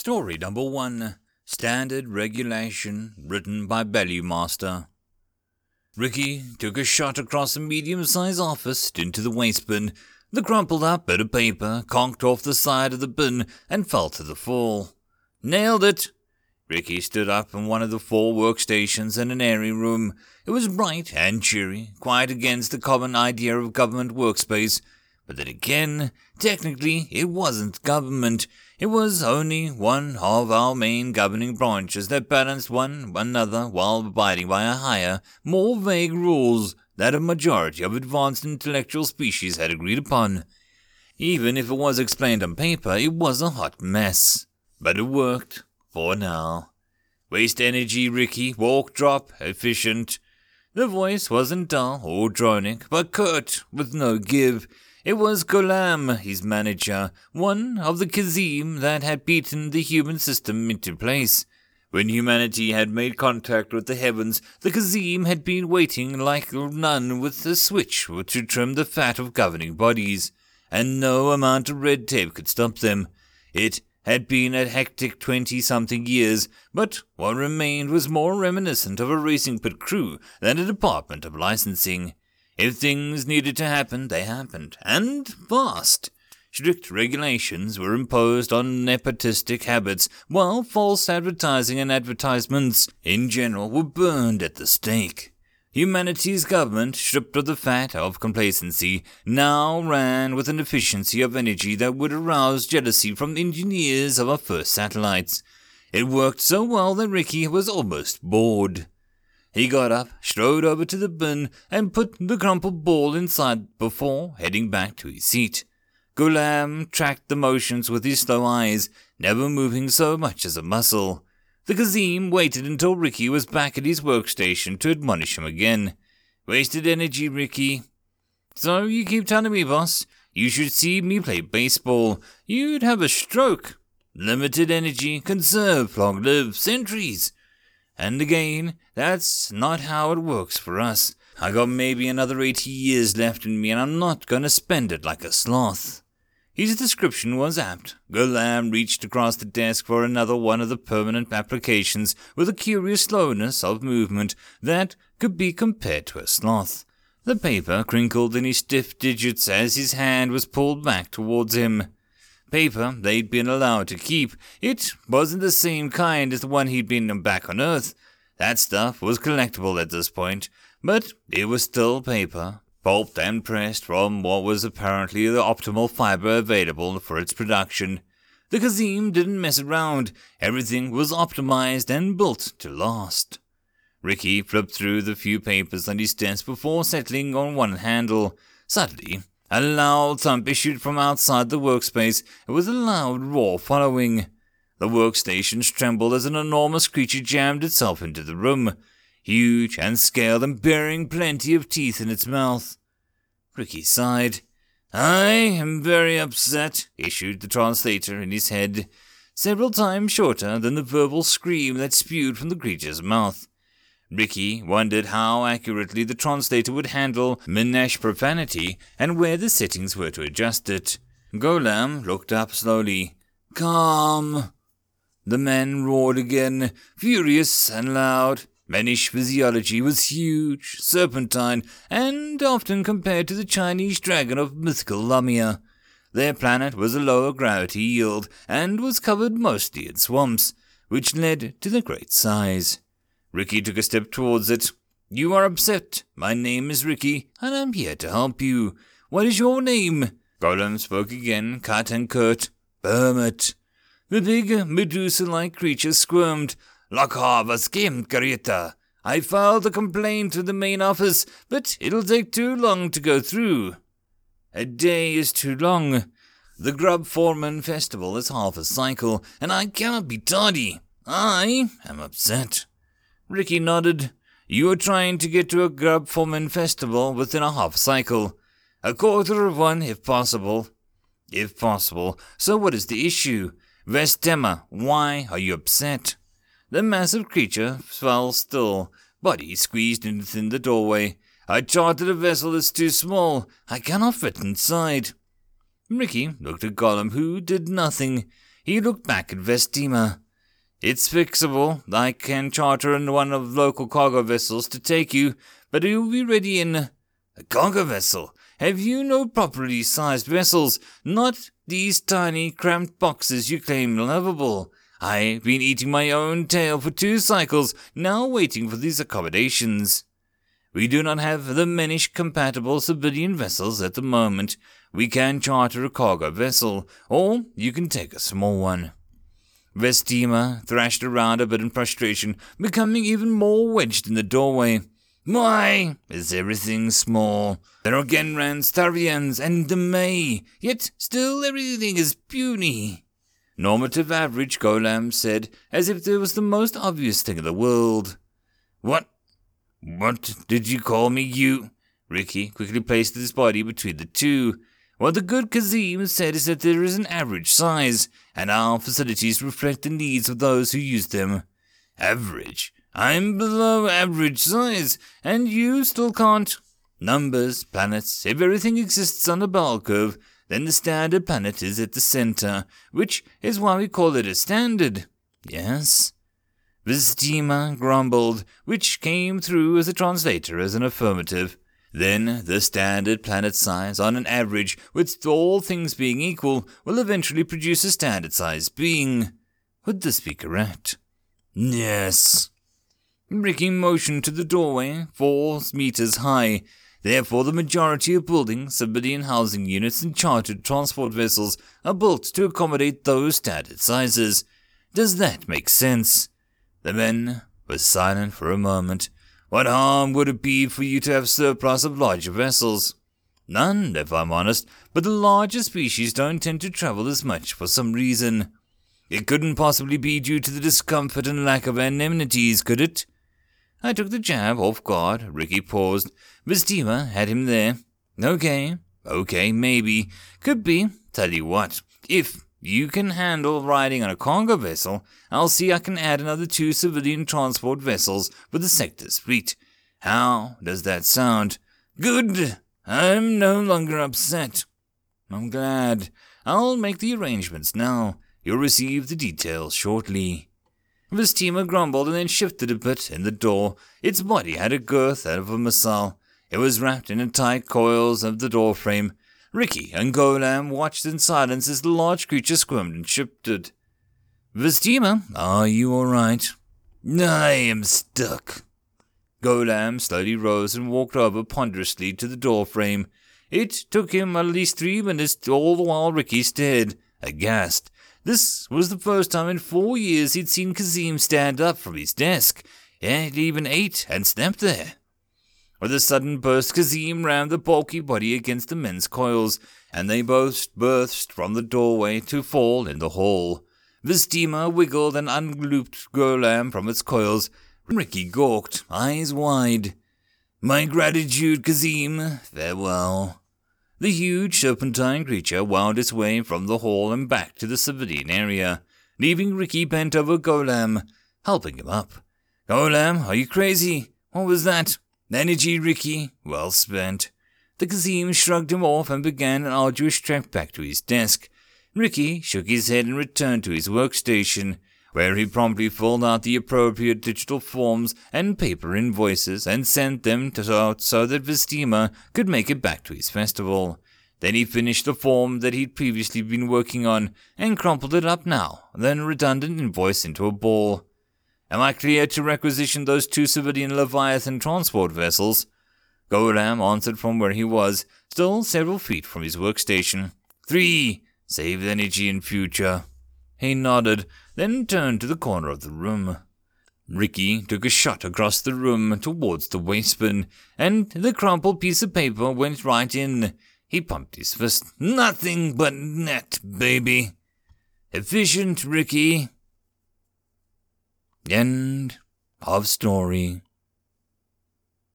Story number one Standard Regulation, written by Master. Ricky took a shot across a medium sized office into the waste bin. The crumpled up bit of paper conked off the side of the bin and fell to the floor. Nailed it! Ricky stood up in one of the four workstations in an airy room. It was bright and cheery, quite against the common idea of government workspace. But then again, technically, it wasn't government. It was only one of our main governing branches that balanced one another while abiding by a higher, more vague rules that a majority of advanced intellectual species had agreed upon. Even if it was explained on paper, it was a hot mess. But it worked, for now. Waste energy, Ricky, walk drop, efficient. The voice wasn't dull or droning, but curt, with no give. It was Golam, his manager, one of the Kazim that had beaten the human system into place. When humanity had made contact with the heavens, the Kazim had been waiting like none with a switch to trim the fat of governing bodies, and no amount of red tape could stop them. It had been a hectic twenty something years, but what remained was more reminiscent of a racing pit crew than a department of licensing. If things needed to happen, they happened, and fast. Strict regulations were imposed on nepotistic habits, while false advertising and advertisements in general were burned at the stake. Humanity's government, stripped of the fat of complacency, now ran with an efficiency of energy that would arouse jealousy from the engineers of our first satellites. It worked so well that Ricky was almost bored. He got up, strode over to the bin, and put the crumpled ball inside before heading back to his seat. Ghulam tracked the motions with his slow eyes, never moving so much as a muscle. The Kazim waited until Ricky was back at his workstation to admonish him again. Wasted energy, Ricky. So you keep telling me, boss, you should see me play baseball. You'd have a stroke. Limited energy, conserve, long live, centuries. And again, that's not how it works for us. I got maybe another 80 years left in me, and I'm not gonna spend it like a sloth. His description was apt. Ghulam reached across the desk for another one of the permanent applications with a curious slowness of movement that could be compared to a sloth. The paper crinkled in his stiff digits as his hand was pulled back towards him paper they'd been allowed to keep. It wasn't the same kind as the one he'd been back on Earth. That stuff was collectible at this point, but it was still paper, pulped and pressed from what was apparently the optimal fiber available for its production. The Kazim didn't mess around. Everything was optimized and built to last. Ricky flipped through the few papers on his desk before settling on one handle. Suddenly, a loud thump issued from outside the workspace, with a loud roar following. The workstations trembled as an enormous creature jammed itself into the room, huge and scaled and bearing plenty of teeth in its mouth. Ricky sighed. I am very upset, issued the translator in his head, several times shorter than the verbal scream that spewed from the creature's mouth. Ricky wondered how accurately the translator would handle Minash profanity and where the settings were to adjust it. Ghulam looked up slowly. Calm. The men roared again, furious and loud. Manish physiology was huge, serpentine, and often compared to the Chinese dragon of mythical Lamia. Their planet was a lower gravity yield and was covered mostly in swamps, which led to the great size. Ricky took a step towards it. You are upset. My name is Ricky, and I'm here to help you. What is your name? Ghulam spoke again, cut and curt. Bermot. The big, Medusa-like creature squirmed. Lokhar skim, Garita. I filed a complaint to the main office, but it'll take too long to go through. A day is too long. The Grub Foreman Festival is half a cycle, and I cannot be tardy. I am upset. Ricky nodded. You are trying to get to a grub foreman festival within a half cycle. A quarter of one, if possible. If possible. So what is the issue? Vestima, why are you upset? The massive creature fell still, body squeezed in within the doorway. I chartered a vessel that's too small. I cannot fit inside. Ricky looked at Golam, who did nothing. he looked back at Vestima. It's fixable. I can charter one of local cargo vessels to take you, but will be ready in a cargo vessel. Have you no properly sized vessels? Not these tiny, cramped boxes you claim lovable. I've been eating my own tail for two cycles, now waiting for these accommodations. We do not have the Menish compatible civilian vessels at the moment. We can charter a cargo vessel, or you can take a small one. Vestima thrashed around a bit in frustration, becoming even more wedged in the doorway. Why is everything small? There are Genrans, Tarians, and Demay, yet still everything is puny. Normative average, Golam said, as if it was the most obvious thing in the world. What what did you call me, you? Ricky quickly placed his body between the two. What the good Kazim said is that there is an average size, and our facilities reflect the needs of those who use them. Average? I'm below average size, and you still can't. Numbers, planets, if everything exists on a bell curve, then the standard planet is at the center, which is why we call it a standard. Yes? Vestima grumbled, which came through as a translator as an affirmative. Then the standard planet size, on an average, with all things being equal, will eventually produce a standard size being. Would this be correct? Yes. Ricky motioned to the doorway, four meters high. Therefore, the majority of buildings, civilian housing units, and chartered transport vessels are built to accommodate those standard sizes. Does that make sense? The men were silent for a moment. What harm would it be for you to have surplus of larger vessels? None, if I'm honest, but the larger species don't tend to travel as much for some reason. It couldn't possibly be due to the discomfort and lack of amenities, could it? I took the jab off guard. Ricky paused. Vestima had him there. Okay, okay, maybe. Could be. Tell you what, if you can handle riding on a cargo vessel. I'll see I can add another two civilian transport vessels for the sector's fleet. How does that sound? Good. I'm no longer upset. I'm glad. I'll make the arrangements now. You'll receive the details shortly. Vestima grumbled and then shifted a bit in the door. Its body had a girth out of a missile. It was wrapped in the tight coils of the door frame. Ricky and Golam watched in silence as the large creature squirmed and shifted. Vestima, are you all right? I am stuck. Golam slowly rose and walked over ponderously to the door frame. It took him at least three minutes, all the while Ricky stared, aghast. This was the first time in four years he'd seen Kazim stand up from his desk, and even ate and slept there. With a sudden burst, Kazim rammed the bulky body against the men's coils, and they both burst from the doorway to fall in the hall. Vestima wiggled and unlooped Golam from its coils. Ricky gawked, eyes wide. My gratitude, Kazim. Farewell. The huge serpentine creature wound its way from the hall and back to the civilian area, leaving Ricky bent over Golam, helping him up. Golam, are you crazy? What was that? Energy, Ricky, well spent. The Kazim shrugged him off and began an arduous trek back to his desk. Ricky shook his head and returned to his workstation, where he promptly filled out the appropriate digital forms and paper invoices and sent them out so that Vestima could make it back to his festival. Then he finished the form that he'd previously been working on and crumpled it up now, then redundant invoice into a ball. Am I clear to requisition those two civilian Leviathan transport vessels? Golam answered from where he was, still several feet from his workstation. Three! Save energy in future. He nodded, then turned to the corner of the room. Ricky took a shot across the room towards the waistband, and the crumpled piece of paper went right in. He pumped his fist. Nothing but net, baby. Efficient, Ricky. End of story.